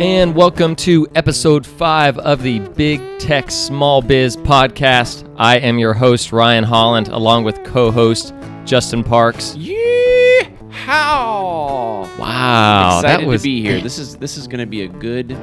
And welcome to episode five of the Big Tech Small Biz podcast. I am your host, Ryan Holland, along with co host Justin Parks. How? Wow. Excited that was, to be here. This is this is going to be a good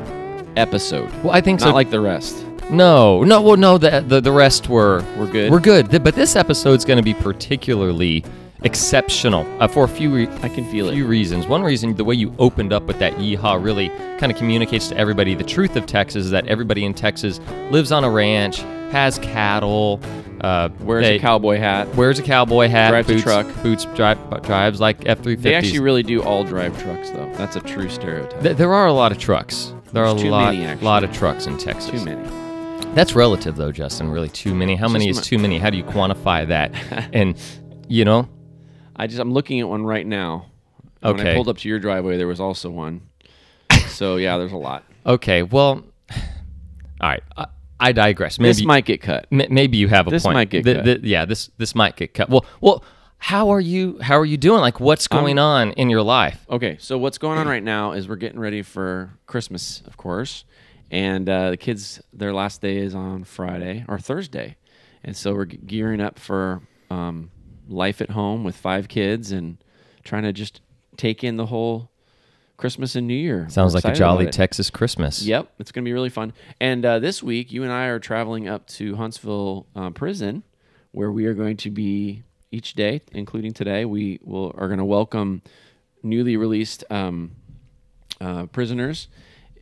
episode. Well, I think Not so. like the rest. No, no, well, no, the, the, the rest were, We're good. We're good. Th- But this episode's going to be particularly exceptional uh, for a few, re- I can feel few it. reasons. One reason, the way you opened up with that yeehaw really kind of communicates to everybody the truth of Texas is that everybody in Texas lives on a ranch, has cattle, uh, Wears they- a cowboy hat. wears a cowboy hat, Drives a boots, truck. boots drive, drives like F three They actually fifties. really do all drive trucks, though. That's a true stereotype. Th- there are a lot of trucks. There are There's a too lot, many, actually. lot of trucks in Texas. Too many. That's relative, though, Justin. Really, too many. How many is too many? How do you quantify that? and you know, I just I'm looking at one right now. And When I pulled up to your driveway, there was also one. so yeah, there's a lot. okay. Well, all right. I, I digress. Maybe this might get cut. m- maybe you have a this point. might get Th- cut. th- yeah, this this might get cut. Well, well. How are you? How are you doing? Like, what's going on in your life? Okay, so what's going on right now is we're getting ready for Christmas, of course, and uh, the kids their last day is on Friday or Thursday, and so we're gearing up for um, life at home with five kids and trying to just take in the whole Christmas and New Year. Sounds like a jolly. Texas Christmas. Yep, it's going to be really fun. And uh, this week, you and I are traveling up to Huntsville uh, Prison, where we are going to be each day, including today. We will are going to welcome newly released um, uh, prisoners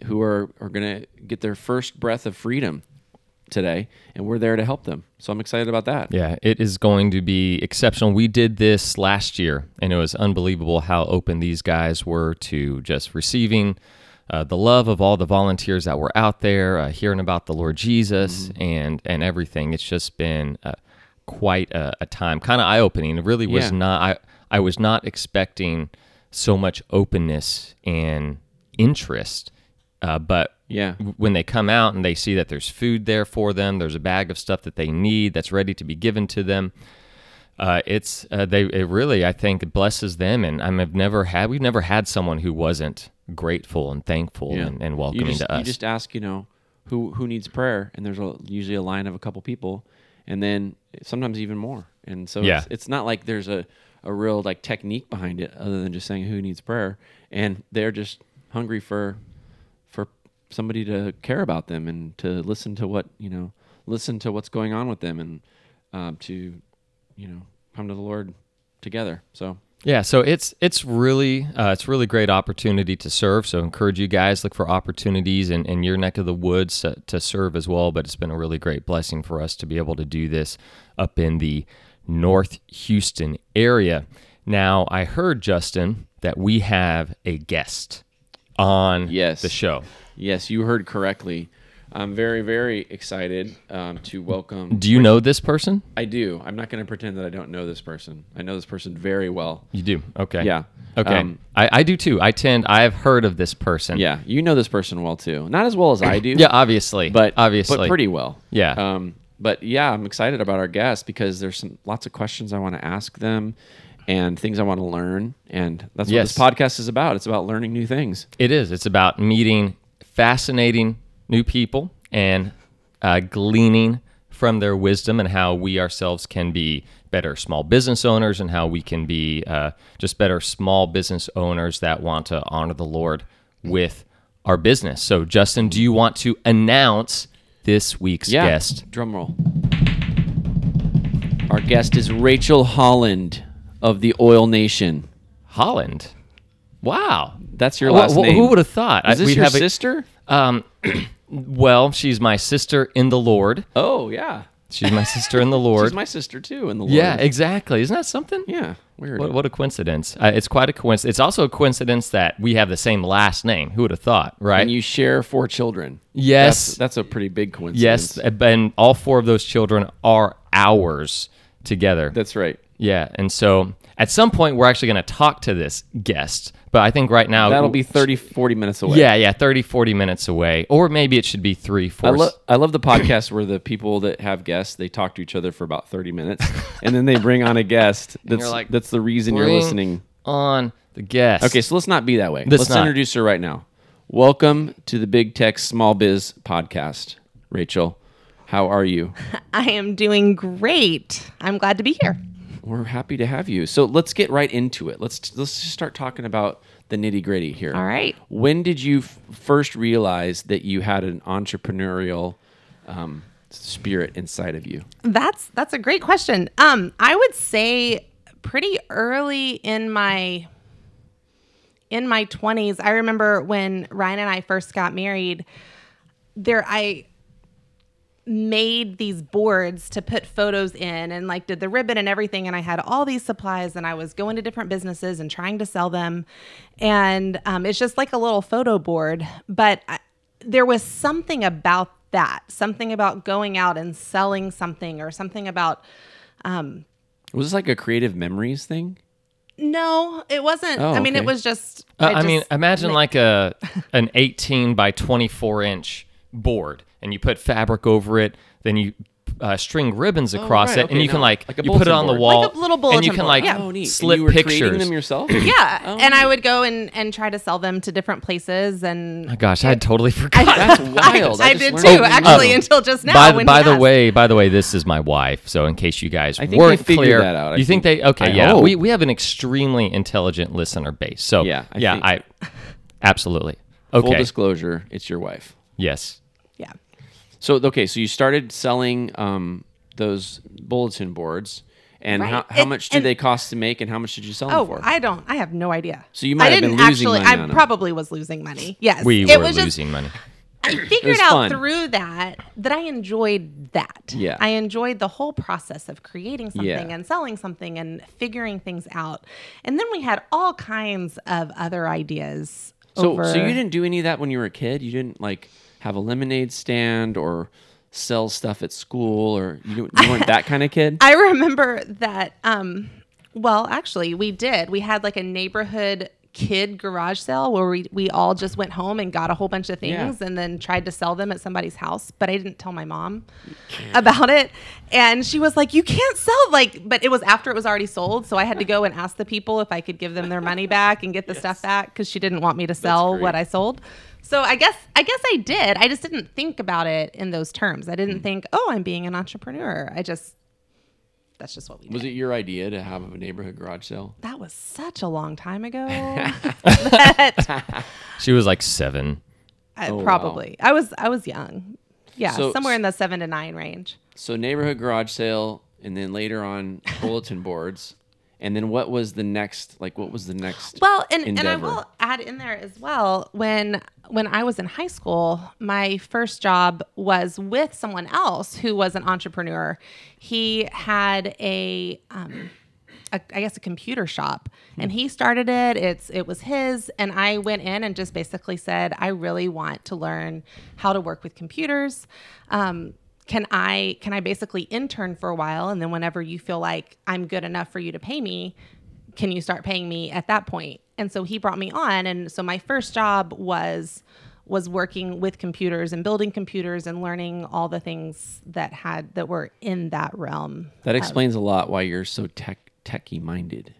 who are are going to get their first breath of freedom today, and we're there to help them. So I'm excited about that. Yeah, it is going to be exceptional. We did this last year, and it was unbelievable how open these guys were to just receiving uh, the love of all the volunteers that were out there, uh, hearing about the Lord Jesus and and everything. It's just been uh, quite a, a time, kind of eye opening. It really was Yeah. not. I I was not expecting so much openness and interest, uh, but Yeah. when they come out and they see that there's food there for them, there's a bag of stuff that they need that's ready to be given to them. Uh, it's uh, they it really I think blesses them, and I have never had we've never had someone who wasn't grateful and thankful Yeah. and, and welcoming just, to us. You just ask, you know, who who needs prayer, and there's a, usually a line of a couple people, and then sometimes even more. And so Yeah. it's, it's not like there's a, a real like technique behind it, other than just saying who needs prayer, and they're just hungry for somebody to care about them and to listen to what you know, listen to what's going on with them, and um, to you know come to the Lord together. So Yeah, so it's it's really uh, it's really great opportunity to serve. So encourage you guys look for opportunities in, in your neck of the woods to, to serve as well. But it's been a really great blessing for us to be able to do this up in the North Houston area. Now I heard Justin that we have a guest on Yes. the show. Yes, you heard correctly. I'm very very excited um, to welcome. Do you know this person? I do. I'm not going to pretend that I don't know this person. I know this person very well. You do. Okay. Yeah. Okay. Um, I, I do too. I tend. I've heard of this person. Yeah, you know this person well too. Not as well as I do. Yeah. Obviously. but obviously. but pretty well. Yeah. Um, but yeah, I'm excited about our guests because there's some lots of questions I want to ask them, and things I want to learn, and that's what Yes. this podcast is about. It's about learning new things. It is. It's about meeting fascinating new people and uh, gleaning from their wisdom and how we ourselves can be better small business owners and how we can be uh, just better small business owners that want to honor the Lord with our business. So, Justin, do you want to announce this week's Yeah. guest? Drum roll. Our guest is Rachel Holland of the Oil Nation. Holland. Wow. That's your last wh- name. Who would have thought? Is this we'd your have a- sister? um, well, she's my sister in the Lord. Oh yeah, She's my sister in the Lord. she's my sister too. In the Lord. Yeah, exactly. Isn't that something? yeah. Weird. What, what a coincidence. Uh, it's quite a coincidence. It's also a coincidence that we have the same last name. Who would have thought, right? And you share four children. Yes. That's, that's a pretty big coincidence. yes, and all four of those children are ours together. That's right. Yeah, and so at some point we're actually going to talk to this guest, but I think right now That'll be 30, 40 minutes away. Yeah, yeah, 30 40 minutes away or maybe it should be 3 I, 4 lo- I love the podcast where the people that have guests they talk to each other for about thirty minutes, and then they bring on a guest that's like, that's the reason you're listening. on the guest. Okay, so let's not be that way. Let's let's introduce her right now. Welcome to the Big Tech Small Biz Podcast, Rachel. How are you? I am doing great. I'm glad to be here. We're happy to have you. So let's get right into it. Let's let's just start talking about the nitty gritty here. All right. When did you f- first realize that you had an entrepreneurial um, spirit inside of you? That's that's a great question. Um, I would say pretty early in my in my 20s. I remember when Ryan and I first got married. There, I made these boards to put photos in and like did the ribbon and everything and i had all these supplies and i was going to different businesses and trying to sell them and um, it's just like a little photo board but I, there was something about that something about going out and selling something or something about Was this like a creative memories thing? no it wasn't Oh, i mean okay. it was just Uh, I, mean, just imagine ma- like a an 18 by 24 inch board, and you put fabric over it, then you uh, string ribbons across right, it, and okay, you can like, like a you put it bulletin on the wall, Like a little and you bulletin can board, like yeah. Oh, neat. slip and you were pictures. creating them yourself? yeah Oh, and i would go and and try to sell them to different places and Oh gosh, I had totally forgot. That's wild. I, just did learned too, something actually, new. until just now. by when by the asked. way, by the way, this is my wife. So in case you guys I weren't figured clear, that out, I you think, think. they? Okay, I yeah, hope. we we have an extremely intelligent listener base. So Yeah, yeah, I absolutely Full okay. disclosure, it's your wife. yes, yeah. So okay, so you started selling um, those bulletin boards, and Right. how, how And- much did and- they cost to make, and how much did you sell them Oh, for? I don't. I have no idea. So you might I have been didn't losing actually. money I on 'em. probably was losing money. Yes, we it were was just- losing money. I figured out fun. through that that I enjoyed that. Yeah. I enjoyed the whole process of creating something Yeah. and selling something and figuring things out. And then we had all kinds of other ideas. so over... so you didn't do any of that when you were a kid. You didn't like have a lemonade stand or sell stuff at school, or you, you weren't that kind of kid. I remember that. Um, well, actually, we did. We had like a neighborhood kid garage sale where we, we all just went home and got a whole bunch of things Yeah. and then tried to sell them at somebody's house. But I didn't tell my mom about it. And she was like, You can't sell like, but it was after it was already sold. So I had to go and ask the people if I could give them their money back and get the stuff back because she didn't want me to sell what I sold. So I guess I guess I did. I just didn't think about it in those terms. I didn't hmm. think, oh, I'm being an entrepreneur. I just that's just what we did. Was it your idea to have a neighborhood garage sale? That was such a long time ago. that She was like seven. I, Oh, wow. probably I was I was young. Yeah, So- somewhere in the seven to nine range. So neighborhood garage sale, and then later on bulletin boards, and then what was the next? Like, what was the next? Well, and, and I will add in there as well when when I was in high school, my first job was with someone else who was an entrepreneur. He had a um, a, I guess a computer shop and he started it it's it was his and I went in and just basically said I really want to learn how to work with computers um, can I can I basically intern for a while and then whenever you feel like I'm good enough for you to pay me can you start paying me at that point and so he brought me on and so my first job was was working with computers and building computers and learning all the things that had that were in that realm that explains a lot why you're so tech techie minded.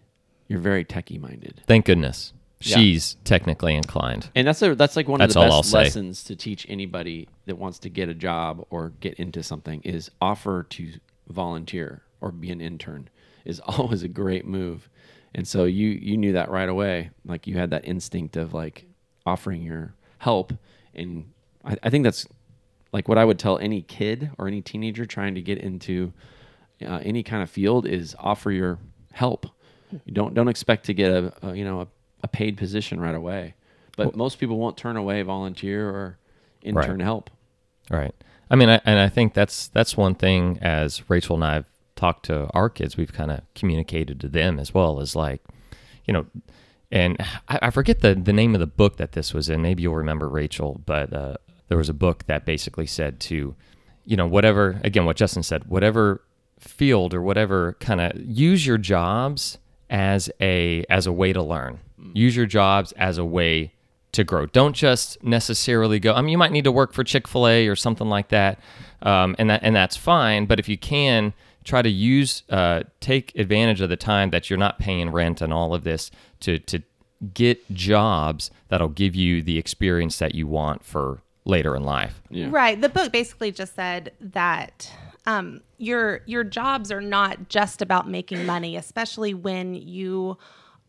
You're very techie minded, Thank goodness. Yeah. She's technically inclined. and that's a that's like one That's of the best lessons to teach anybody that wants to get a job or get into something is offer to volunteer or be an intern is always a great move. And so you you knew that right away. Like you had that instinct of like offering your help, and I, I think that's like what I would tell any kid or any teenager trying to get into uh, any kind of field is offer your help. You don't don't expect to get a, a you know a, a paid position right away, but most people won't turn away volunteer or intern Right. help. Right. I mean, I, and I think that's that's one thing as Rachel and I have talked to our kids, we've kind of communicated to them as well as like, you know, and I, I forget the the name of the book that this was in. Maybe you'll remember Rachel, but uh, there was a book that basically said to, you know, whatever again what Justin said, whatever field or whatever kind of use your jobs as a as a way to learn. Use your jobs as a way to grow. Don't just necessarily go. I mean, you might need to work for Chick Fil A or something like that, um, and that and that's fine. But if you can try to use uh, take advantage of the time that you're not paying rent and all of this to to get jobs that'll give you the experience that you want for later in life. Yeah. Right. The book basically just said that um, your your jobs are not just about making money, especially when you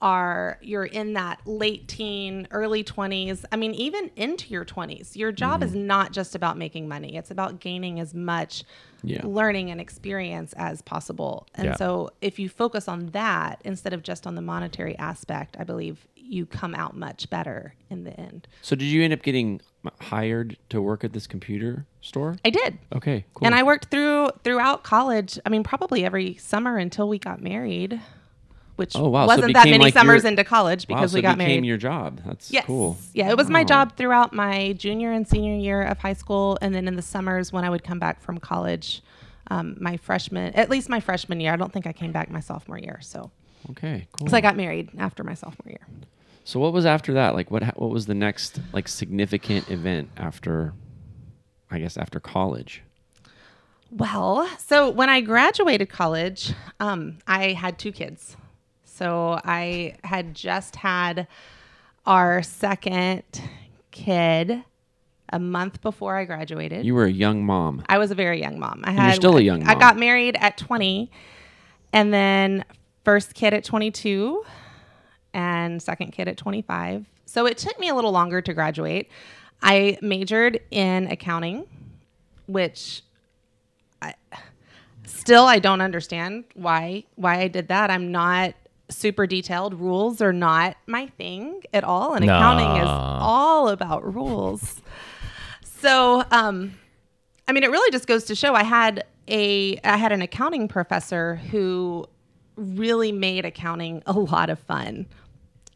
are you're in that late teen, early 20s. I mean, even into your 20s. Your job is not just about making money. It's about gaining as much Yeah. learning and experience as possible. And Yeah. so if you focus on that instead of just on the monetary aspect, I believe you come out much better in the end. So did you end up getting hired to work at this computer store? I did. Okay, cool. And I worked through throughout college. I mean, probably every summer until we got married, which Oh, wow. Wasn't that many like summers your- into college wow, because so we got became married. your job. That's yes. cool. Yeah, it was my job throughout my junior and senior year of high school, and then in the summers when I would come back from college, um, my freshman, at least my freshman year. I don't think I came back my sophomore year. So, Okay, cool. so I got married after my sophomore year. So what was after that? Like what what was the next like significant event after I guess after college? Well, so when I graduated college, um, I had two kids. So I had just had our second kid a month before I graduated. You were a young mom. I was a very young mom. I you're had still a young I got married at 20 and then first kid at 22 and second kid at 25. So it took me a little longer to graduate. I majored in accounting, which I still I don't understand why why I did that. I'm not super detailed. Rules are not my thing at all and accounting is all about rules. So, um I mean, it really just goes to show I had a I had an accounting professor who really made accounting a lot of fun.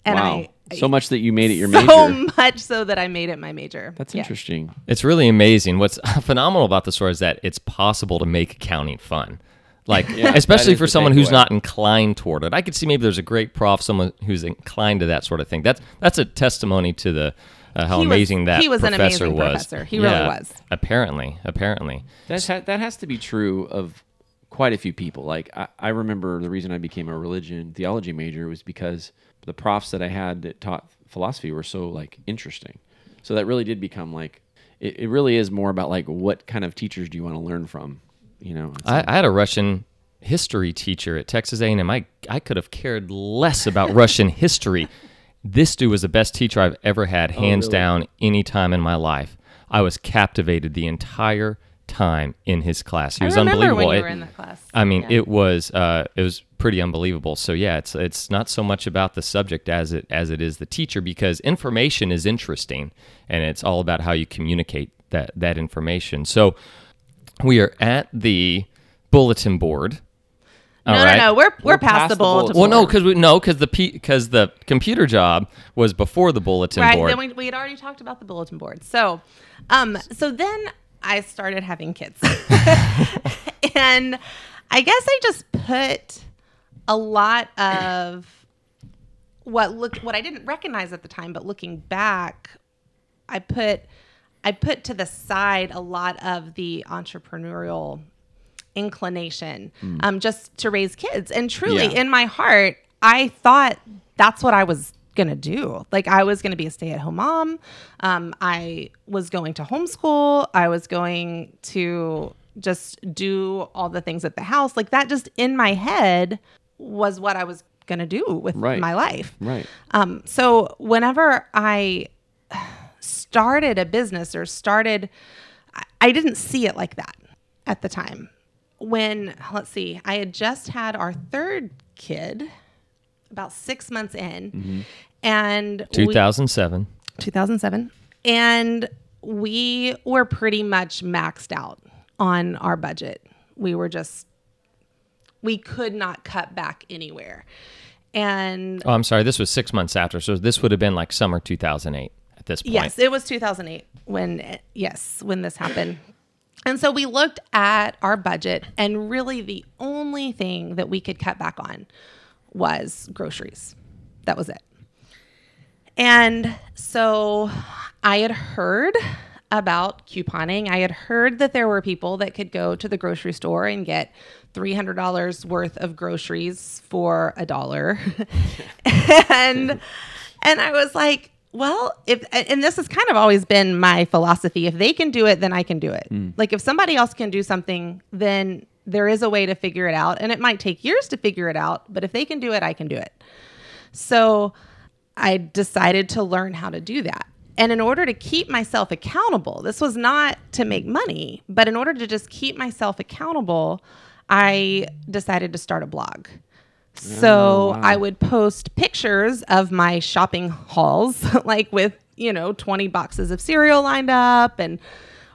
And wow. I so much that you made it your so major. So much so that I made it my major. That's Yeah. interesting. It's really amazing. What's phenomenal about the story is that it's possible to make accounting fun. Like, that especially for someone who's takeaway. not inclined toward it. I could see maybe there's a great prof, someone who's inclined to that sort of thing. That's that's a testimony to the uh, how He was- amazing that he was an amazing was. professor. He really was. Apparently, apparently. That's ha- that has to be true of quite a few people. Like I, I remember the reason I became a religion theology major was because the profs that I had that taught philosophy were so like interesting. So that really did become like it, it really is more about like what kind of teachers do you want to learn from, you know? I, like- I had a Russian history teacher at Texas A&M. I I could have cared less about Russian history. This dude was the best teacher I've ever had, oh, hands really? down, any time in my life. I was captivated the entire time in his class. He I was remember unbelievable. when you It- were in that class. I mean, Yeah. it was uh, it was pretty unbelievable. So yeah, it's it's not so much about the subject as it as it is the teacher because information is interesting and it's all about how you communicate that that information. So we are at the bulletin board. no, All no, right. no. We're we're, We're past, past the the bulletin bulletin Well, no, because we no, because the because the computer job was before the bulletin right. board. Right. Then we, we had already talked about the bulletin board. So, um, so then I started having kids, and I guess I just put a lot of what looked what I didn't recognize at the time, but looking back, I put I put to the side a lot of the entrepreneurial inclination um, just to raise kids. And truly, Yeah. in my heart, I thought that's what I was gonna do. Like I was gonna be a stay-at-home mom. Um, I was going to homeschool. I was going to just do all the things at the house. Like that, just in my head, was what I was gonna do with Right. my life. right. Um, so whenever I started a business or started, I- I didn't see it like that at the time. When, let's see, I had just had our third kid about six months in, and we- 2007. 2007. And we were pretty much maxed out on our budget. We were just, we could not cut back anywhere. And Oh, I'm sorry. This was six months after, so this would have been like summer 2008 at this point. Yes, it was 2008 when yes, when this happened. And so we looked at our budget, and really the only thing that we could cut back on was groceries. That was it. And so I had heard about couponing. I had heard that there were people that could go to the grocery store and get $300 worth of groceries for a dollar. and and I was like, well, if and this has kind of always been my philosophy, if they can do it, then I can do it. Hmm. Like if somebody else can do something, then there is a way to figure it out and it might take years to figure it out, but if they can do it, I can do it. So I decided to learn how to do that. And in order to keep myself accountable, this was not to make money, but in order to just keep myself accountable, I decided to start a blog. So oh, I would post pictures of my shopping hauls, like with, you know, 20 boxes of cereal lined up and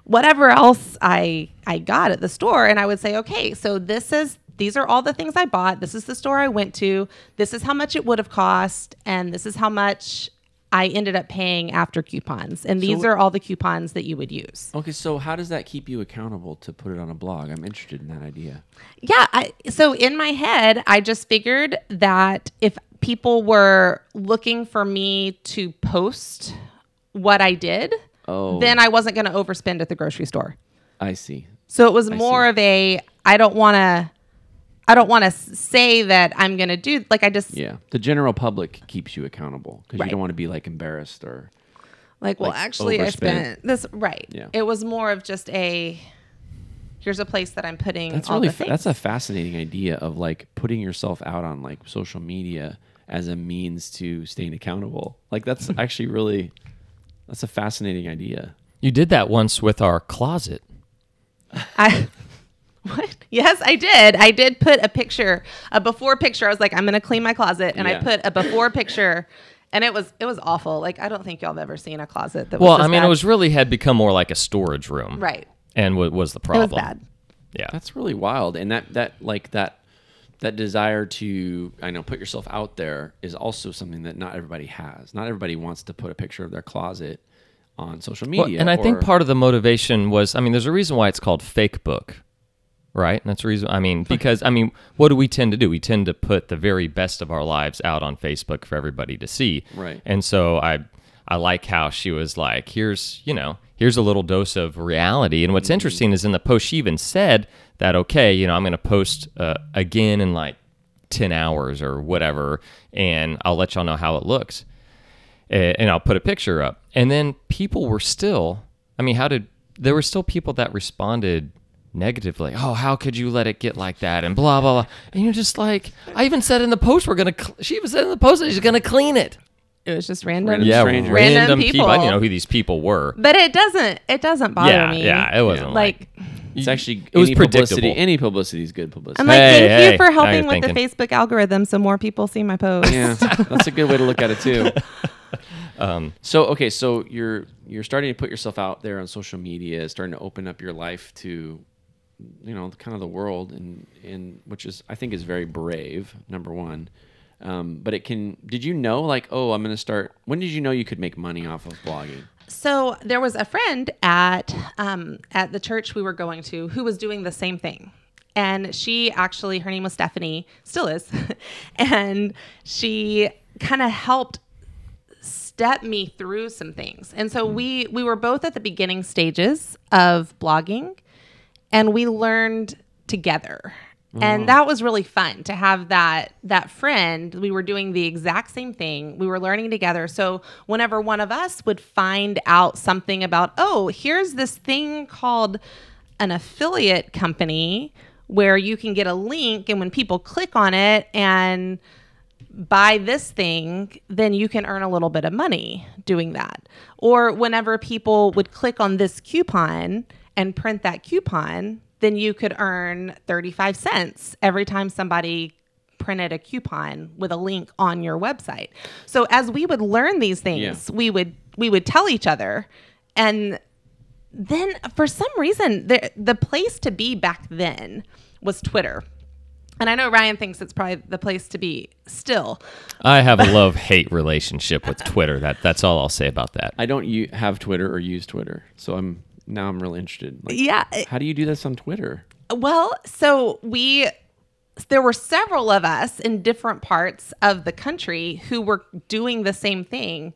whatever else I I got at the store and I would say, "Okay, so this is these are all the things I bought. This is the store I went to. This is how much it would have cost and this is how much I ended up paying after coupons. And these So- are all the coupons that you would use." Okay, so how does that keep you accountable to put it on a blog? I'm interested in that idea. Yeah, I, so in my head, I just figured that if people were looking for me to post what I did, Oh. then I wasn't going to overspend at the grocery store. I see. So it was more see. of a I don't want to I don't want to say that I'm going to do like I just Yeah, the general public keeps you accountable because you don't want to be like embarrassed or. like well like, actually I overspend. spent this right. Yeah. It was more of just a here's a place that I'm putting That's all really the fa- that's a fascinating idea of like putting yourself out on like social media as a means to staying accountable. Like that's actually really that's a fascinating idea. You did that once with our closet. I what? Yes, I did. I did put a picture, a before picture. I was like, I'm gonna clean my closet, and Yeah. I put a before picture, and it was it was awful. Like I don't think y'all have ever seen a closet that was. Well, this I mean, bad. it was really had become more like a storage room, right. And what was the It problem? was bad. Yeah, That's really wild, and that that like that that desire to I know put yourself out there is also something that not everybody has. Not everybody wants to put a picture of their closet on social Well, media. and I think part of the motivation was, I mean, there's a reason why it's called fake book, right? And that's the reason. I mean, because I mean, what do we tend to do? We tend to put the very best of our lives out on Facebook for everybody to see, Right. And so I, I like how she was like, here's, you know, here's a little dose of reality. And what's interesting is in the post, she even said that, okay, you know, I'm going to post uh, again in like 10 hours or whatever, and I'll let y'all know how it looks and I'll put a picture up. And then people were still, I mean, how did, there were still people that responded negatively. Oh, how could you let it get like that? And blah, blah, blah. And you're just like, I even said in the post, we're going to, cl- she even said in the post that she's going to clean it. It was just random. Random Yeah, strangers. random, Random people. I didn't know who these people were. But it doesn't. It doesn't bother yeah, me. yeah, it wasn't like, Like, it's actually it was any publicity. predictable. Any publicity is good publicity. I'm like, Hey, thank hey, you for helping you're with the. Facebook algorithm, so more people see my post. yeah, that's a good way to look at it too. Um, so okay, so you're you're starting to put yourself out there on social media, starting to open up your life to, you know, kind of the world, and and which is I think is very brave. Number one, um, but it can. Did you know like oh I'm going to start? When did you know you could make money off of blogging? So there was a friend at um, at the church we were going to who was doing the same thing, and she actually her name was Stephanie, still is, and she kind of helped step me through some things. And so we we were both at the beginning stages of blogging, and we learned together. And that was really fun to have that that friend. We were doing the exact same thing. We were learning together. So whenever one of us would find out something about, oh, here's this thing called an affiliate company where you can get a link and when people click on it and buy this thing, then you can earn a little bit of money doing that. Or whenever people would click on this coupon and print that coupon, then you could earn 35 cents every time somebody printed a coupon with a link on your website. So as we would learn these things, Yeah. we would we would tell each other and then for some reason the the place to be back then was Twitter. And I know Ryan thinks it's probably the place to be still. I have a love hate relationship with Twitter. That That's all I'll say about that. I don't u- have Twitter or use Twitter, so I'm now I'm really interested. Like, Yeah. How do you do this on Twitter? Well, so we there were several of us in different parts of the country who were doing the same thing.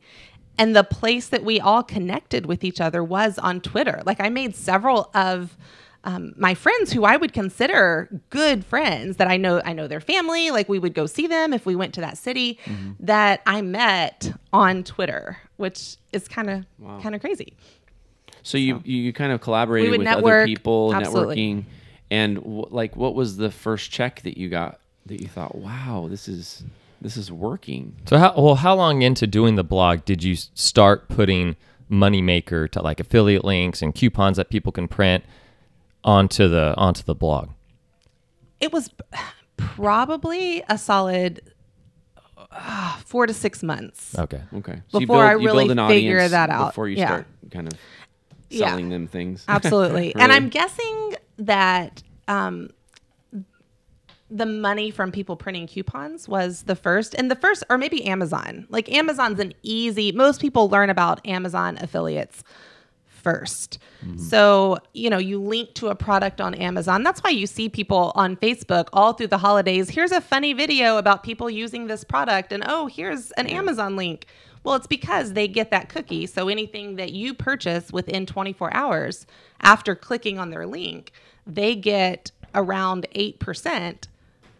And the place that we all connected with each other was on Twitter. Like I made several of um, my friends who I would consider good friends that I know I know their family, like we would go see them if we went to that city that I met on Twitter, which is kind of kind of crazy. So you you kind of collaborated We would with other people, absolutely. networking, and w- like, what was the first check that you got that you thought, wow, this is this is working? So how well how long into doing the blog did you start putting moneymaker to like affiliate links and coupons that people can print onto the onto the blog? it was probably a solid uh, four to six months. Okay. Okay, Before I really figure that out. before you Yeah. start kind of Yeah. selling them things. Absolutely. And I'm guessing that um, the money from people printing coupons was the first, and the first, or maybe Amazon. Like Amazon's an easy, most people learn about Amazon affiliates 1st So, you know, you link to a product on Amazon. That's why you see people on Facebook all through the holidays. Here's a funny video about people using this product, and oh, here's an Amazon link. Well, it's because they get that cookie. So anything that you purchase within 24 hours after clicking on their link, they get around 8%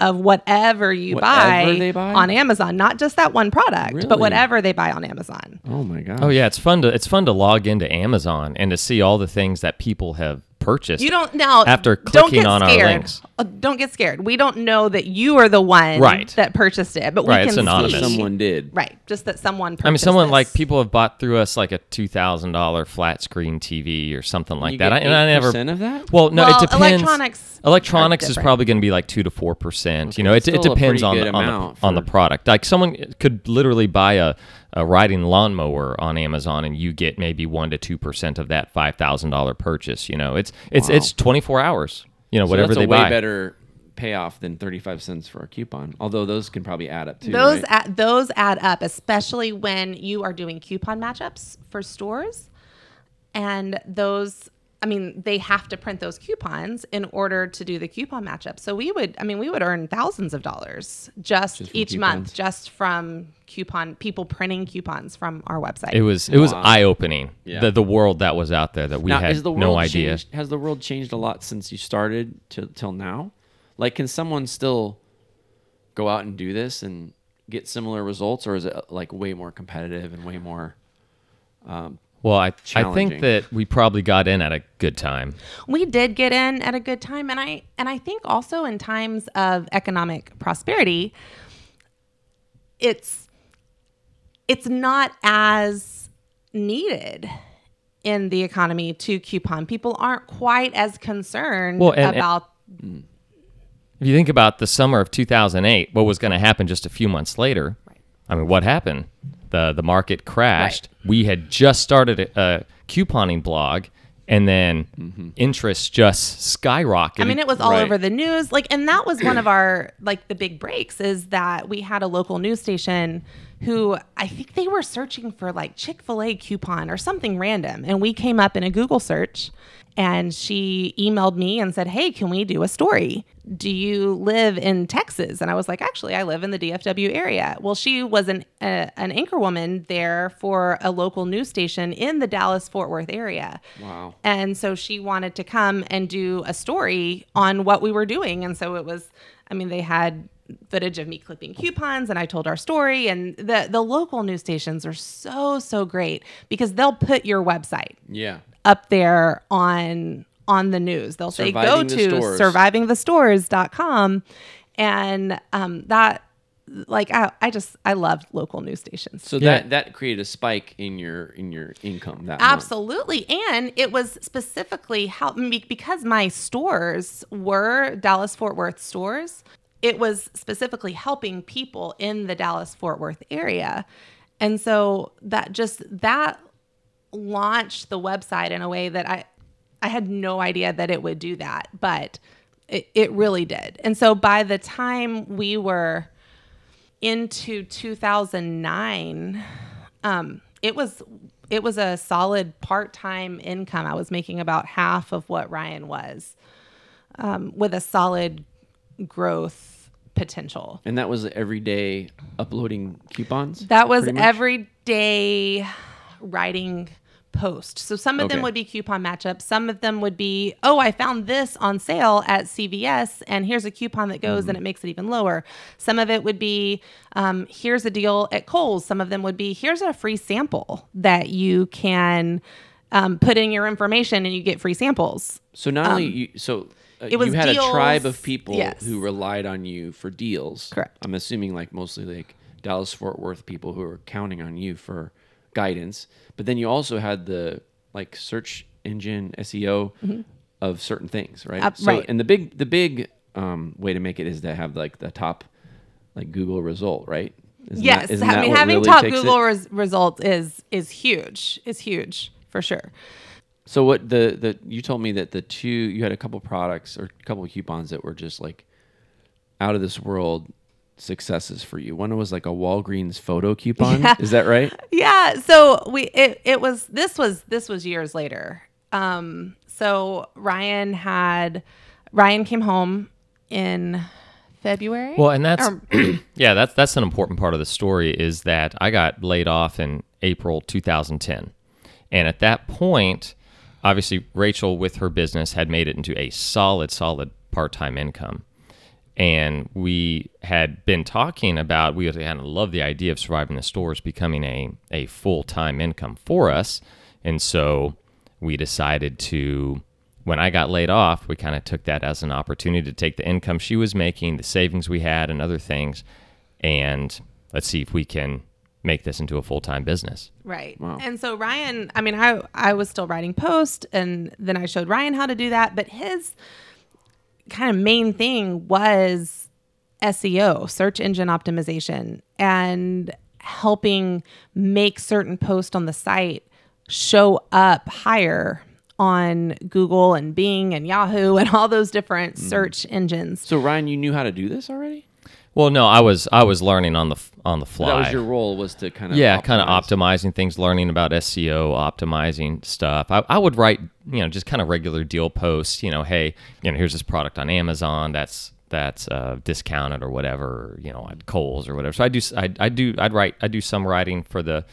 of whatever you Whatever buy, they buy? on Amazon. Not just that one product, Really? but whatever they buy on Amazon. Oh my god. Oh yeah, it's fun to it's fun to log into Amazon and to see all the things that people have purchased. You don't now After don't clicking get on our links. Uh, Don't get scared. We don't know that you are the one Right. that purchased it, but Right, we it's can anonymous. see Someone did. right, just that someone. Purchased I mean, someone this. like people have bought through us like a two thousand dollar flat screen TV or something like You that. get I, and I never. 8% of that? Well, no, Well, it depends. electronics Electronics is probably going to be like two to four percent. You know, it, it depends on the, on amount the on the product. Like someone could literally buy a, a riding lawnmower on Amazon, and you get maybe one to two percent of that five thousand dollar purchase. You know, it's it's Wow. it's twenty four hours. You know, So whatever that's they a way buy. better payoff than 35 cents for a coupon. Although those can probably add up too. those right? add, those add up, especially when you are doing coupon matchups for stores, and those. I mean, they have to print those coupons in order to do the coupon matchup. So we would, I mean, we would earn thousands of dollars just, Just each coupons. month, just from coupon people printing coupons from our website. it was it was eye opening. Yeah. The the world that was out there that we now, had is the world no idea. changed- has the world changed a lot since you started to, till now? Like, can someone still go out and do this and get similar results, or is it like way more competitive and way more? Um, Well, I I think that we probably got in at a good time. we did get in at a good time and i and i think also in times of economic prosperity it's it's not as needed in the economy to coupon people aren't quite as concerned Well, and- and- about If you think about the summer of 2008, what was going to happen just a few months later? Right. I mean, what happened? The the market crashed. We had just started a, a couponing blog, and then mm-hmm. interest just skyrocketed. I mean, it was all Right. over the news. Like, and that was one of our like the big breaks is that we had a local news station who I think they were searching for like Chick Fil A coupon or something random, and we came up in a Google search. And she emailed me and said, Hey, can we do a story? Do you live in Texas? And I was like, Actually, I live in the DFW area. Well, she was an, uh, an anchor woman there for a local news station in the Dallas Fort Worth area. Wow. And so she wanted to come and do a story on what we were doing. And so it was, I mean, they had footage of me clipping coupons and I told our story. And the, the local news stations are so, so great because they'll put your website Yeah. Up there on on the news. They'll say go Surviving the to Stores. survivingthestores.com and um, that like I, I just I loved local news stations. So Yeah. that that created a spike in your in your income that month. Absolutely. And it was specifically how be- because my stores were Dallas Fort Worth stores, it was specifically helping people in the Dallas Fort Worth area. And so that just that launched the website in a way that I I had no idea that it would do that, but it, it really did. And so by the time we were into 2009 um, it was it was a solid part-time income. I was making about half of what Ryan was, um, with a solid growth potential. And that was every day uploading coupons. That was every day writing post. So some of them would be coupon matchups. Some of them would be, oh, I found this on sale at CVS, and here's a coupon that goes and it makes it even lower. Some of it would be, um, here's a deal at Kohl's. Some of them would be, here's a free sample that you can um, put in your information and you get free samples. So not only you, so uh, Um, it was you had a tribe of people yes. who relied on you for deals. Correct. I'm assuming like mostly like Dallas Fort Worth people who are counting on you for guidance. But then you also had the like search engine SEO of certain things, right? Mm-hmm. Uh, so right. and the big the big um, way to make it is to have like the top like Google result, right? Isn't yes, that- I mean having really top? Google res- results is is huge. Is huge for sure. So what the the you told me that the two you had a couple products or a couple coupons that were just like out of this world successes for you. One was like a Walgreens photo coupon. Yeah. Is that right? Yeah, so we it it was this was this was years later. Um so Ryan had Ryan came home in February. Well, and that's Or- yeah, that's that's an important part of the story is that I got laid off in April 2010. And at that point, obviously Rachel with her business had made it into a solid solid part-time income. And we had been talking about we kind of love the idea of surviving the stores becoming a a full-time income for us. And so we decided to when I got laid off, we kind of took that as an opportunity to take the income she was making, the savings we had, and other things, and let's see if we can make this into a full time business. Right. Wow. And so Ryan, I mean, I I was still writing post and then I showed Ryan how to do that, but his kind of main thing was SEO, search engine optimization, and helping make certain posts on the site show up higher on Google and Bing and Yahoo and all those different hmm. search engines. So Ryan, you knew how to do this already? Well, no, I was I was learning on the f- on the fly. That was your role was to kind of yeah, kind of optimizing things, learning about SEO, optimizing stuff. I, I would write, you know, just kind of regular deal posts. You know, hey, you know, here's this product on Amazon that's that's uh, discounted or whatever. You know, at Kohl's or whatever. So I do, I, I do, I'd write, I do some writing for the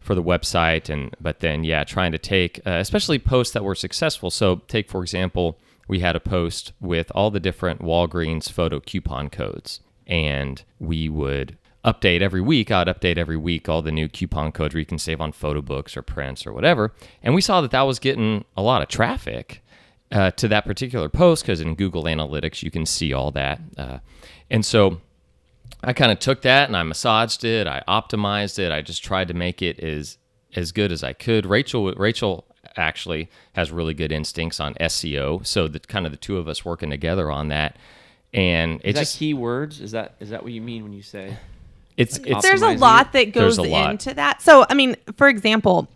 for the website, and but then yeah, trying to take, uh, especially posts that were successful. So take for example, we had a post with all the different Walgreens photo coupon codes, and we would update every week. I'd update every week all the new coupon codes where you can save on photo books or prints or whatever. And we saw that that was getting a lot of traffic uh, to that particular post because in Google Analytics you can see all that. Uh, and so I kind of took that and I massaged it. I optimized it. I just tried to make it as as good as I could. Rachel Rachel actually has really good instincts on SEO, so the kind of the two of us working together on that. And Is it that just keywords? Is that is that what you mean when you say? It's it's there's a lot that goes lot. into that. So, I mean, for example,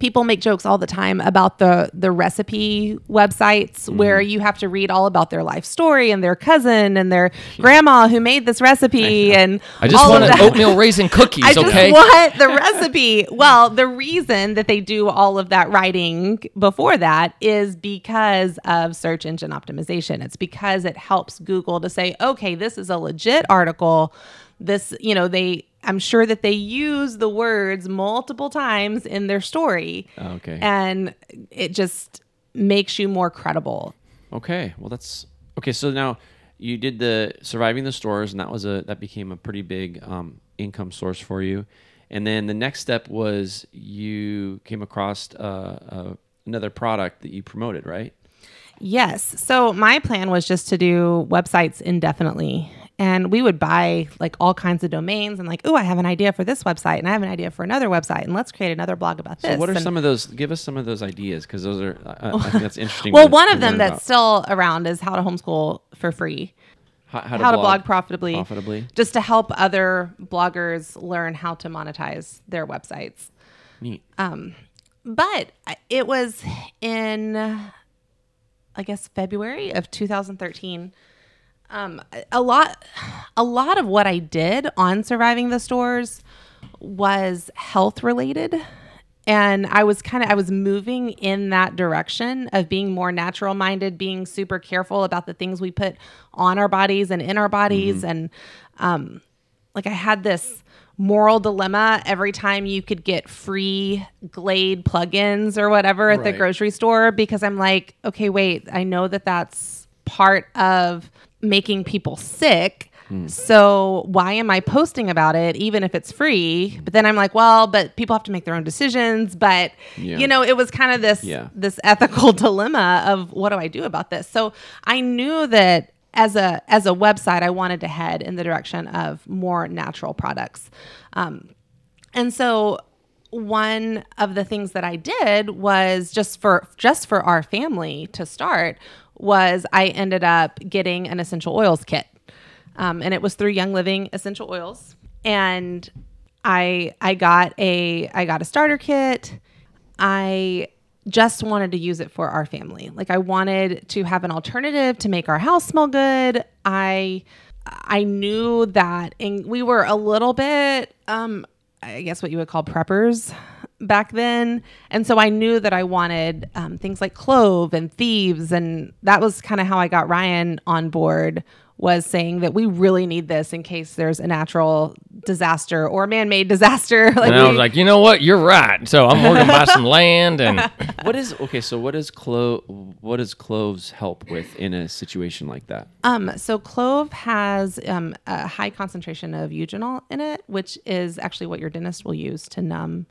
people make jokes all the time about the the recipe websites Mm-hmm. where you have to read all about their life story and their cousin and their grandma who made this recipe and I just all want of an that. oatmeal raisin cookies, I just okay? want the recipe. Well, the reason that they do all of that writing before that is because of search engine optimization. It's because it helps Google to say, okay, this is a legit article. This, you know, they, I'm sure that they use the words multiple times in their story. Oh, okay. And it just makes you more credible. Okay, well that's okay. So now you did the surviving the stores, and that was a that became a pretty big um, income source for you. And then the next step was you came across uh, uh, another product that you promoted, right? Yes. So my plan was just to do websites indefinitely. And we would buy like all kinds of domains and like, oh, I have an idea for this website and I have an idea for another website and let's create another blog about this. So what are And- some of those? Give us some of those ideas because those are I, I think that's interesting. well, to- one of them that's about. still around is how to homeschool for free, how, how, to blog, profitably, profitably. just to help other bloggers learn how to monetize their websites. Neat. Um, but it was in, I guess, February of 2013. Um, a lot, a lot of what I did on surviving the stores was health related, and I was kind of I was moving in that direction of being more natural minded, being super careful about the things we put on our bodies and in our bodies, and um, like I had this moral dilemma every time you could get free Glade plugins or whatever at the grocery store because I'm like, okay, wait, I know that that's part of making people sick. So why am I posting about it even if it's free? But then I'm like, well, but people have to make their own decisions, but Yeah. you know, it was kind of this Yeah. this ethical dilemma of what do I do about this? So I knew that as a as a website, I wanted to head in the direction of more natural products. Um, and so one of the things that I did was just for just for our family to start was I ended up getting an essential oils kit. Um, and it was through Young Living Essential Oils. And I I got a I got a starter kit. I just wanted to use it for our family. Like I wanted to have an alternative to make our house smell good. I I knew that and we were a little bit um I guess what you would call preppers back then. And so I knew that I wanted um, things like clove and thieves. And that was kind of how I got Ryan on board was saying that we really need this in case there's a natural disaster or a man-made disaster. like And I we- was like, you know what? You're right. So I'm going to buy some land and What is okay? So what does clo what does cloves help with in a situation like that? Um, so clove has um, a high concentration of eugenol in it, which is actually what your dentist will use to numb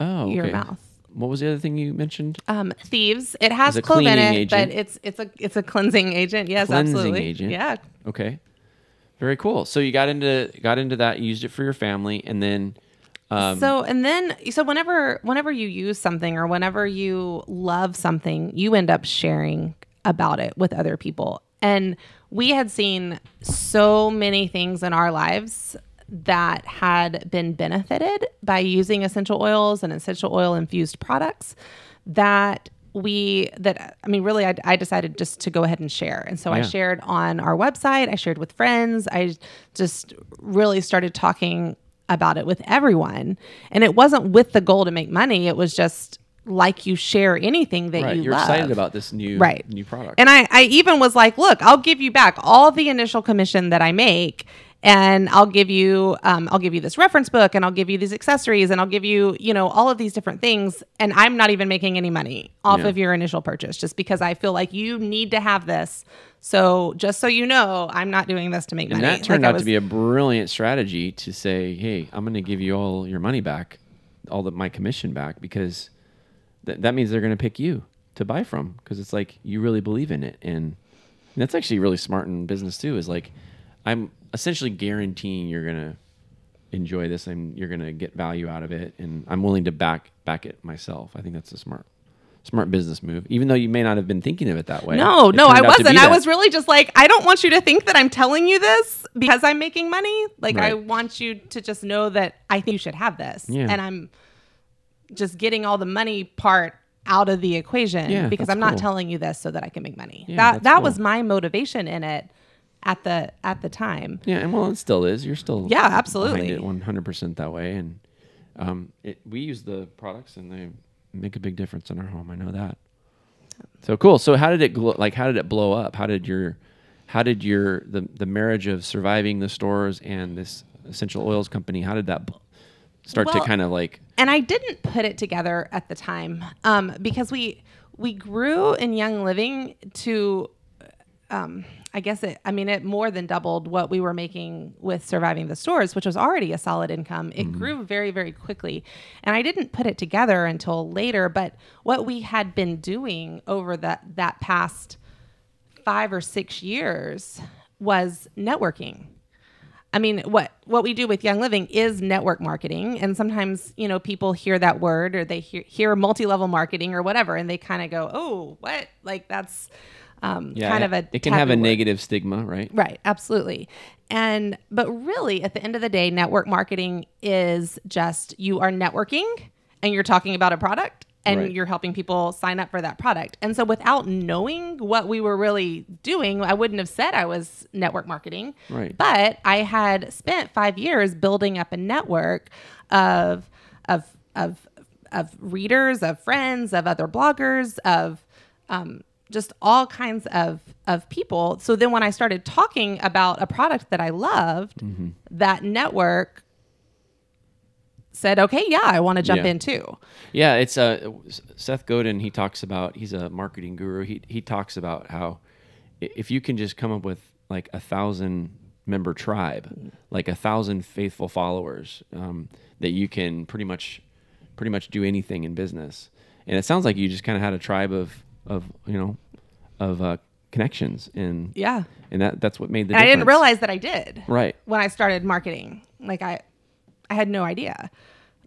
Oh, your mouth. What was the other thing you mentioned? Um, thieves. It has It's a clove in cleaning it, agent. but it's it's a it's a cleansing agent. Yes, Cleansing absolutely. agent. Yeah. Okay, very cool. So you got into got into that, used it for your family, and then um, so and then so whenever whenever you use something or whenever you love something, you end up sharing about it with other people. And we had seen so many things in our lives that had been benefited by using essential oils and essential oil infused products that we that i mean really I, I decided just to go ahead and share. And so i shared on our website i shared with friends i just really started talking about it with everyone. And it wasn't with the goal to make money. It was just like you share anything that right, you you're love. excited about this new right. new product. and I, I even was like look i'll give you back all the initial commission that i make and i'll give you um, i'll give you this reference book and i'll give you these accessories and i'll give you you know all of these different things and i'm not even making any money off Yeah. of your initial purchase just because i feel like you need to have this so just so you know i'm not doing this to make and money that turned Like, out was- to be a brilliant strategy to say, "Hey, I'm going to give you all your money back, all the, my commission back, because th- that means they're going to pick you to buy from because it's like you really believe in it." And that's actually really smart in business too. Is like I'm essentially guaranteeing you're going to enjoy this and you're going to get value out of it, and I'm willing to back back it myself. I think that's a smart smart business move, even though you may not have been thinking of it that way. No, It no, I turned out to be wasn't. I was really just like, I don't want you to think that I'm telling you this because I'm making money. Like, I want you to just know that I think you should have this. Yeah. And I'm just getting all the money part out of the equation Yeah, because I'm not cool. telling you this so that I can make money. Yeah, that that cool. was my motivation in it at the at the time. Yeah, and well, it still is. You're still Yeah, absolutely. 100 percent that way, and um, it, we use the products and they make a big difference in our home. I know that. So cool. So how did it glo- like? How did it blow up? How did your how did your the the marriage of surviving the stores and this essential oils company? How did that bl- start to kind of like? and I didn't put it together at the time um, because we we grew in Young Living to, um, I guess it. I mean, it more than doubled what we were making with surviving the stores, which was already a solid income. It mm-hmm. grew very very quickly, and I didn't put it together until later. But what we had been doing over that that past five or six years was networking. I mean, what what we do with Young Living is network marketing, and sometimes you know people hear that word or they hear, hear multi level marketing or whatever, and they kind of go, "Oh, what? Like that's um, Yeah, kind of a it can have a word. negative stigma, right? Right, absolutely. And but really at the end of the day, network marketing is just you are networking and you're talking about a product and Right. you're helping people sign up for that product. And so without knowing what we were really doing, I wouldn't have said I was network marketing. Right. But I had spent 5 years building up a network of of of of readers, of friends, of other bloggers, of um, just all kinds of of people. So then when I started talking about a product that I loved, Mm-hmm. that network said, "Okay, yeah, I want to jump Yeah. in too." Yeah, it's uh, Seth Godin. He talks about he's a marketing guru. He he talks about how if you can just come up with like a thousand member tribe, like a thousand faithful followers, um, that you can pretty much pretty much do anything in business. And it sounds like you just kind of had a tribe of of you know of uh, connections and Yeah. and that that's what made the I didn't realize that I did. Right. When I started marketing. Like I I had no idea.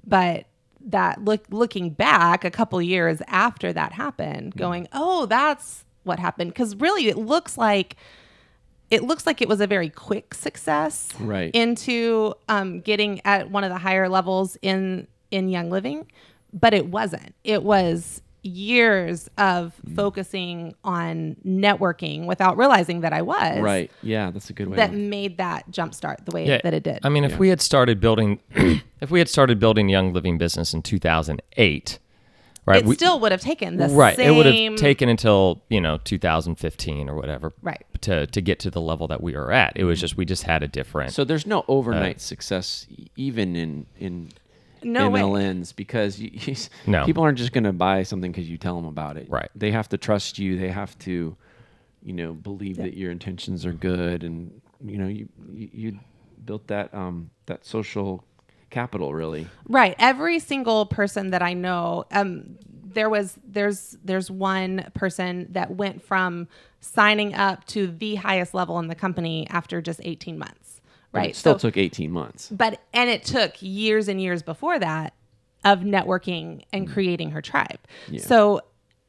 But that look looking back a couple years after that happened, going, "Oh, that's what happened." Cuz really it looks like it looks like it was a very quick success Right. into um, getting at one of the higher levels in in Young Living, but it wasn't. It was years of Mm. focusing on networking without realizing that I was Right. Yeah, that's a good way. that to, made that jumpstart the way Yeah, that it did. I mean, if Yeah. we had started building, if we had started building Young Living business in 2008, right? it we- still would have taken the right. same. It would have taken until you know 2015 or whatever, Right. to to get to the level that we are at. It was just we just had a different. So there's no overnight success e- even in in No way. MLMs because you, you, No. people aren't just going to buy something because you tell them about it. Right. They have to trust you. They have to, you know, believe that your intentions are good, and you know, you you, you built that um that social capital really. Right. Every single person that I know, um, there was there's there's one person that went from signing up to the highest level in the company after just 18 months. Right. It still So- took 18 months. but and it took years and years before that of networking and mm. creating her tribe. yeah. So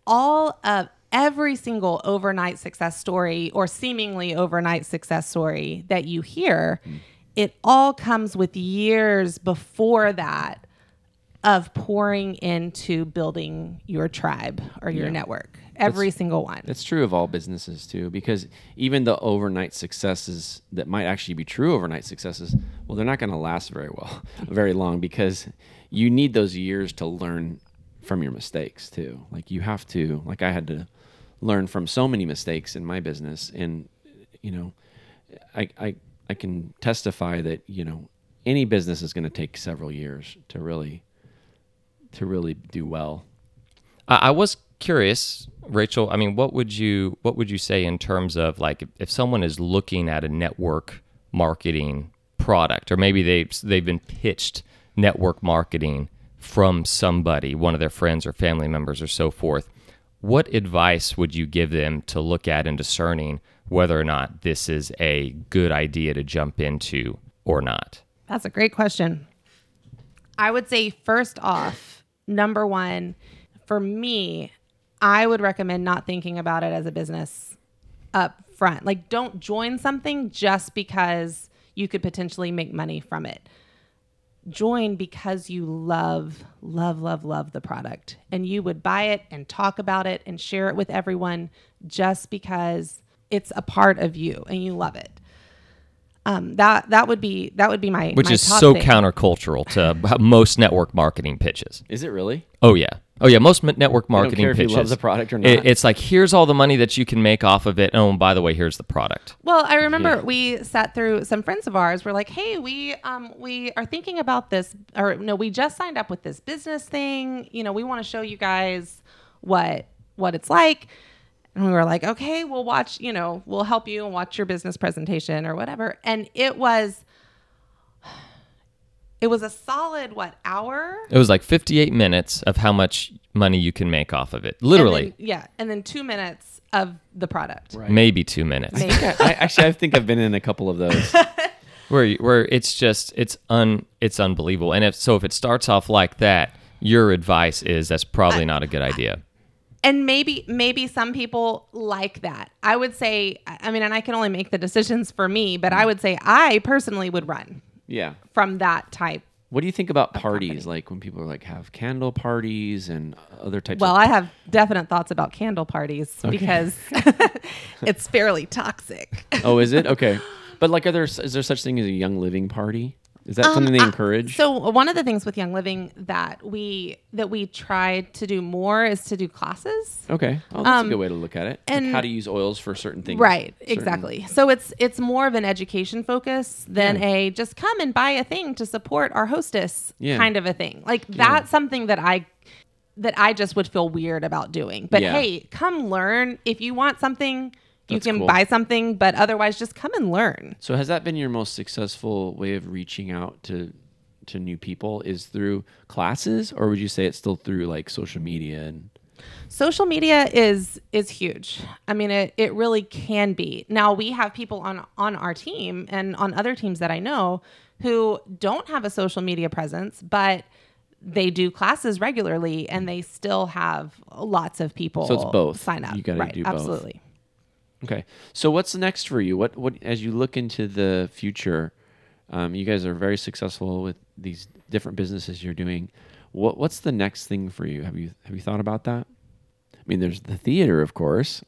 all of every single overnight success story or seemingly overnight success story that you hear, mm. it all comes with years before that of pouring into building your tribe or your Yeah. network. Every single one. That's true of all businesses too, because even the overnight successes that might actually be true overnight successes, well, they're not going to last very well, very long, because you need those years to learn from your mistakes too. Like you have to, like I had to learn from so many mistakes in my business, and you know, I I I can testify that you know any business is going to take several years to really to really do well. I, I was curious, Rachel. I mean, what would you what would you say in terms of like if, someone is looking at a network marketing product, or maybe they they've been pitched network marketing from somebody, one of their friends or family members or so forth. What advice would you give them to look at in discerning whether or not this is a good idea to jump into or not? That's a great question. I would say, first off, number one, for me, I would recommend not thinking about it as a business up front. Like, don't join something just because you could potentially make money from it. Join because you love, love, love, love the product and you would buy it and talk about it and share it with everyone just because it's a part of you and you love it. Um, that that would be that would be my Which my is top so thing. countercultural to most network marketing pitches. Is it really? Oh yeah. Oh yeah. Most network marketing care if you pitches. love the product or it- not. it's like here's all the money that you can make off of it. Oh, and by the way, here's the product. Well, I remember Yeah. we sat through some friends of ours were like, "Hey, we um we are thinking about this or no, we just signed up with this business thing. You know, we want to show you guys what what it's like." And we were like, "Okay, we'll watch, you know, we'll help you and watch your business presentation or whatever." And it was it was a solid what hour? It was like 58 minutes of how much money you can make off of it. And Literally, then- yeah, and then 2 minutes of the product. Right. maybe two minutes. Maybe. I, actually, I think I've been in a couple of those. Where where it's just it's un it's unbelievable. And if so, if it starts off like that, your advice is that's probably not a good idea. and maybe maybe some people like that i would say i mean and i can only make the decisions for me but i mm. would say i personally would run Yeah. from that type What do you think about company. parties? Like when people are like have candle parties and other types well of i have definite thoughts about candle parties because it's fairly toxic Oh, is it? Okay. But like are there is there such thing as a young living party? Is that um, something they encourage? So uh, one of the things with Young Living that we that we try to do more is to do classes. okay, oh, that's a um, good way to look at it. Like and- how to use oils for certain things. Right, certain- exactly. So it's it's more of an education focus than Yeah. a just come and buy a thing to support our hostess Yeah. kind of a thing. Like that's something that I that I just would feel weird about doing. But Yeah. hey, come learn. If you want something, you That's can cool. buy something, but otherwise just come and learn. So has that been your most successful way of reaching out to to new people? Is through classes, or would you say it's still through like social media and social media is is huge i mean it, it really can be now we have people on on our team and on other teams that i know who don't have a social media presence but they do classes regularly and they still have lots of people So it's both. sign up You gotta right do both. absolutely Okay. So what's next for you? What what as you look into the future, um, you guys are very successful with these different businesses you're doing. What what's the next thing for you? Have you have you thought about that? I mean, there's the theater, of course.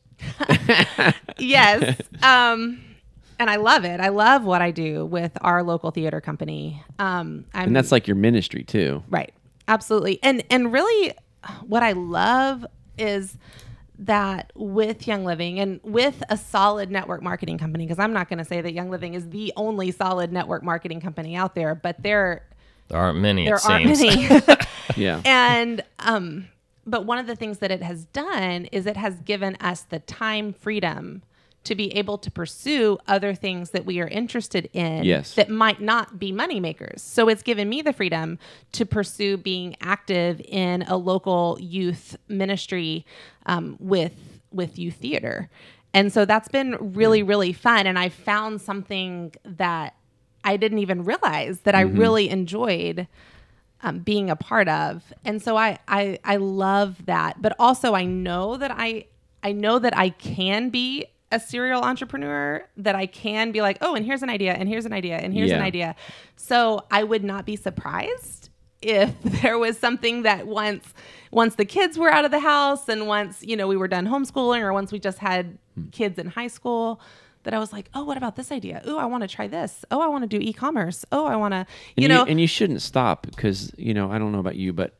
yes um and i love it i love what i do with our local theater company um i'm And that's like your ministry too. Right. Absolutely. And and really what I love is that with Young Living and with a solid network marketing company because I'm not going to say that Young Living is the only solid network marketing company out there, but there There aren't many, there it aren't seems. many. Yeah. and um but one of the things that it has done is it has given us the time freedom to be able to pursue other things that we are interested in Yes. that might not be money makers. So it's given me the freedom to pursue being active in a local youth ministry um, with with youth theater. And so that's been really really fun and I found something that I didn't even realize that I really enjoyed um, being a part of. And so I, I I love that. But also I know that I I know that I can be a serial entrepreneur, that I can be like, oh, and here's an idea, and here's an idea, and here's an Yeah. idea. So I would not be surprised if there was something that once once the kids were out of the house and once you know we were done homeschooling or once we just had hmm. kids in high school that I was like, oh, what about this idea? Oh, I want to try this. Oh, I want to do e-commerce. Oh, I want to, And you know, and you shouldn't stop because you know I don't know about you, but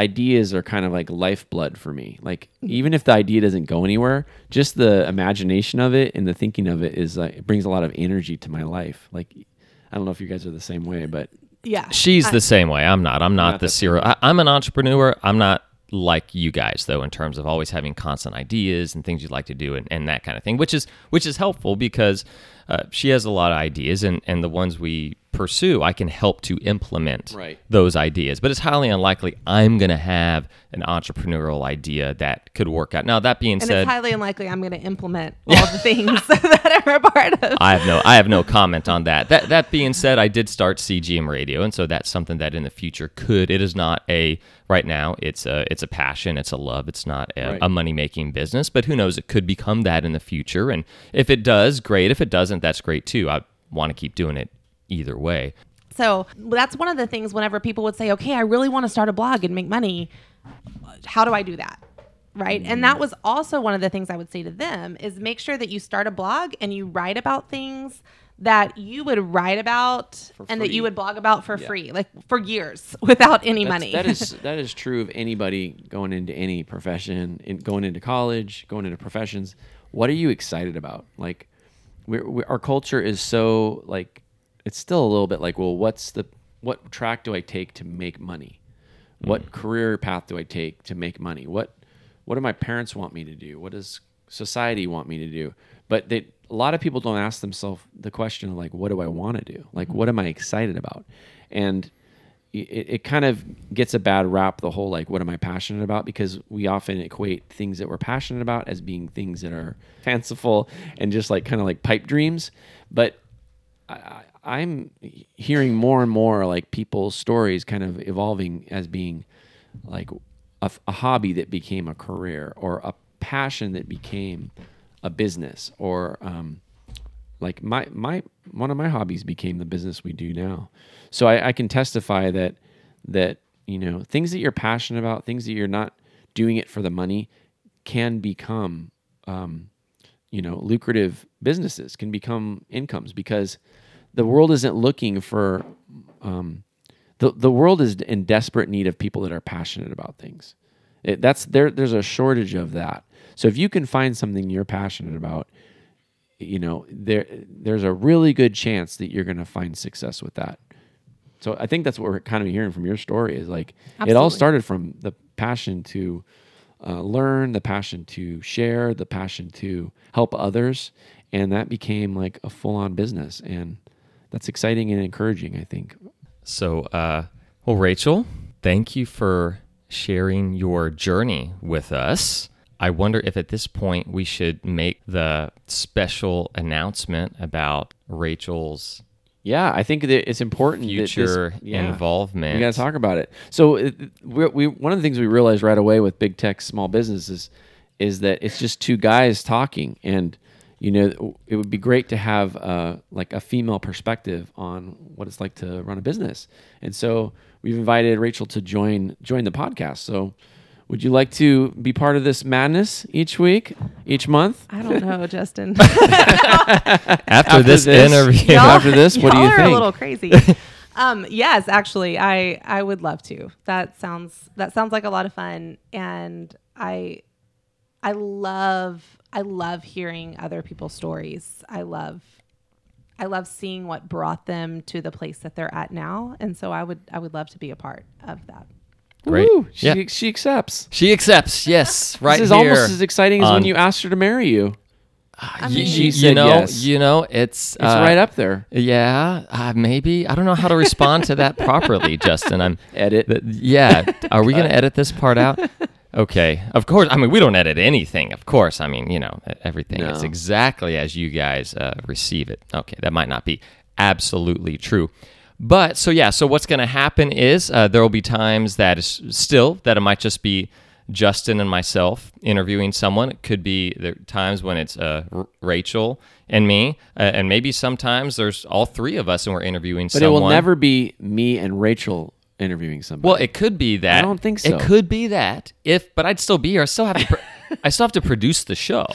ideas are kind of like lifeblood for me. Like even if the idea doesn't go anywhere, just the imagination of it and the thinking of it is like it brings a lot of energy to my life. Like I don't know if you guys are the same way, but yeah. She's I- the same way. I'm not. I'm not, not the serial. I, I'm an entrepreneur. I'm not like you guys though in terms of always having constant ideas and things you'd like to do and, and that kind of thing, which is which is helpful because uh, she has a lot of ideas and and the ones we pursue, I can help to implement Right. those ideas. But it's highly unlikely I'm going to have an entrepreneurial idea that could work out. Now that being and said, it's highly unlikely I'm going to implement all the things that I'm a part of. I have no I have no comment on that. That that being said, I did start CGM Radio, and so that's something that in the future could. It is not a right now. It's a it's a passion. It's a love. It's not a, Right. a money making business. But who knows? It could become that in the future. And if it does, great. If it doesn't, that's great too. I want to keep doing it either way. So that's one of the things whenever people would say, okay, I really want to start a blog and make money. How do I do that? Right. And that was also one of the things I would say to them is make sure that you start a blog and you write about things that you would write about and that you would blog about for free, like for years without any That's- money. that is that is true of anybody going into any profession, in, going into college, going into professions. What are you excited about? Like, we're, we our culture is so like, it's still a little bit like, well, what's the what track do I take to make money? What mm. career path do I take to make money? What what do my parents want me to do? What does society want me to do? But they, a lot of people don't ask themselves the question of like, what do I want to do? Like, what am I excited about? And it, it kind of gets a bad rap the whole like what am i passionate about? Because we often equate things that we're passionate about as being things that are fanciful and just like kind of like pipe dreams. But I, i'm hearing more and more like people's stories kind of evolving as being like a, a hobby that became a career or a passion that became a business or um, like my my one of my hobbies became the business we do now so I, I can testify that that you know things that you're passionate about things that you're not doing it for the money can become um, you know lucrative businesses can become incomes because the world isn't looking for um, the the world is in desperate need of people that are passionate about things. It, that's there. There's a shortage of that. So if you can find something you're passionate about, you know there there's a really good chance that you're going to find success with that. So I think that's what we're kind of hearing from your story is like it all started from the passion to uh, learn, the passion to share, the passion to help others, and that became like a full on business, and that's exciting and encouraging. I think. So, uh, well, Rachel, thank you for sharing your journey with us. I wonder if at this point we should make the special announcement about Rachel's Yeah, I think that it's important. that this- future yeah. involvement. We got to talk about it. So, it, we, we one of the things we realized right away with big tech small businesses is that it's just two guys talking, and you know, it would be great to have uh, like a female perspective on what it's like to run a business. And so, we've invited Rachel to join join the podcast. So. Would you like to be part of this madness each week, each month? I don't know, Justin. after, this, this- interview. Y'all- After this, what do you think? y'all are think? a little crazy. um, yes, actually, I I would love to. That sounds that sounds like a lot of fun, and I I love I love hearing other people's stories. I love I love seeing what brought them to the place that they're at now, and so I would I would love to be a part of that. Great. Woo, she, Yeah. she accepts. She accepts. Yes, right this is here. almost as exciting as when you asked her to marry you. Y- mean- you, She you said know, yes. you know, it's It's uh, right up there. Yeah, uh, maybe I don't know how to respond to that properly, Justin. I'm Edit. th- yeah, are we going to edit this part out? Okay, of course. I mean, we don't edit anything. Of course. I mean, you know, everything is exactly as you guys uh, receive it. Okay, that might not be absolutely true. But so yeah, so what's going to happen is uh, there will be times that is still that it might just be Justin and myself interviewing someone. It could be there times when it's uh, R- Rachel and me, uh, and maybe sometimes there's all three of us and we're interviewing someone. But someone. it will never be me and Rachel interviewing somebody. Well, it could be that. I don't think so. It could be that. If, but I'd still be here. I still have to. Pr- I still have to produce the show,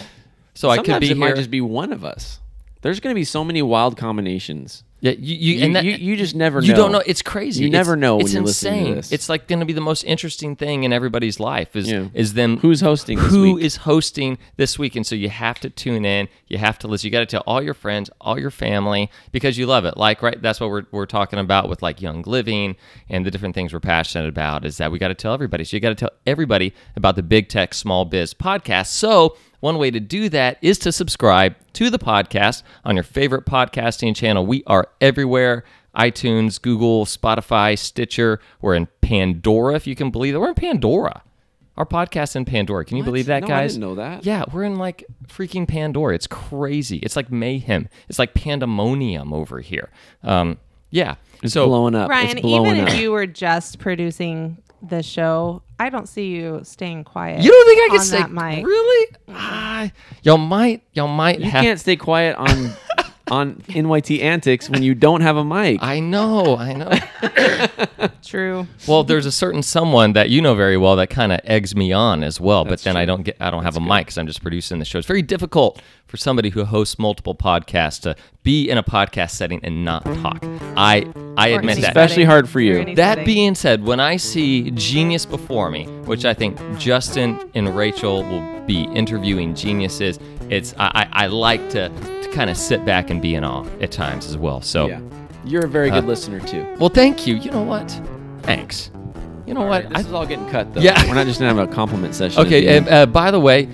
so I could be here. it here. might just be one of us. There's going to be so many wild combinations. Yeah, you, you, You, and that, you, you just never know. you don't know. It's crazy. You It's- never know when it's you're insane. listening to this. It's like going to be the most interesting thing in everybody's life. Is Yeah. is them Who's hosting this Who is hosting this week? And so you have to tune in. You have to listen. You got to tell all your friends, all your family, because you love it. Like right, that's what we're we're talking about with like young living and the different things we're passionate about. Is that we got to tell everybody. So you got to tell everybody about the Big Tech Small Biz podcast. So one way to do that is to subscribe to the podcast on your favorite podcasting channel. We are everywhere iTunes, Google, Spotify, Stitcher. We're in Pandora, if you can believe it. We're in Pandora. Our podcast in Pandora. Can you What? believe that, No, I guys? didn't know that. Yeah, we're in like freaking Pandora. It's crazy. It's like mayhem. It's like pandemonium over here. Um, yeah. It's so blowing up. Ryan, it's blowing even up. if you were just producing the show, I don't see you staying quiet. you don't think I can on say that mic. really? Ah, y'all might. Y'all might you have. can't stay quiet on on NYT antics when you don't have a mic. I know. I know. True. Well, there's a certain someone that you know very well that kind of eggs me on as well. but That's then I don't get, I don't have a mic because I'm just producing the show. It's very difficult for somebody who hosts multiple podcasts to be in a podcast setting and not talk. I I Or admit any that. Especially setting. hard for you. That setting. being said, when I see Genius before me, which I think Justin and Rachel will be interviewing geniuses, it's I, I, like to, to kind of sit back and be in awe at times as well. So, yeah, you're a very good Uh, listener too. well, thank you. You know what? Thanks. You know All what? right, this I- is all getting cut though. Yeah. we're not just gonna have a compliment session. Okay, and, uh, by the way,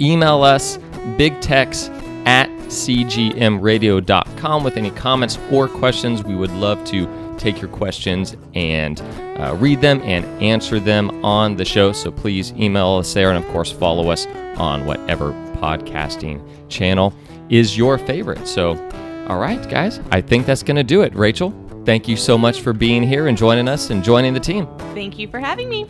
email us big bigtex at cgmradio.com with any comments or questions. We would love to take your questions and uh, read them and answer them on the show. So please email us there and, of course, follow us on whatever podcasting channel is your favorite. So, all right, guys, I think that's going to do it. Rachel, thank you so much for being here and joining us and joining the team. Thank you for having me.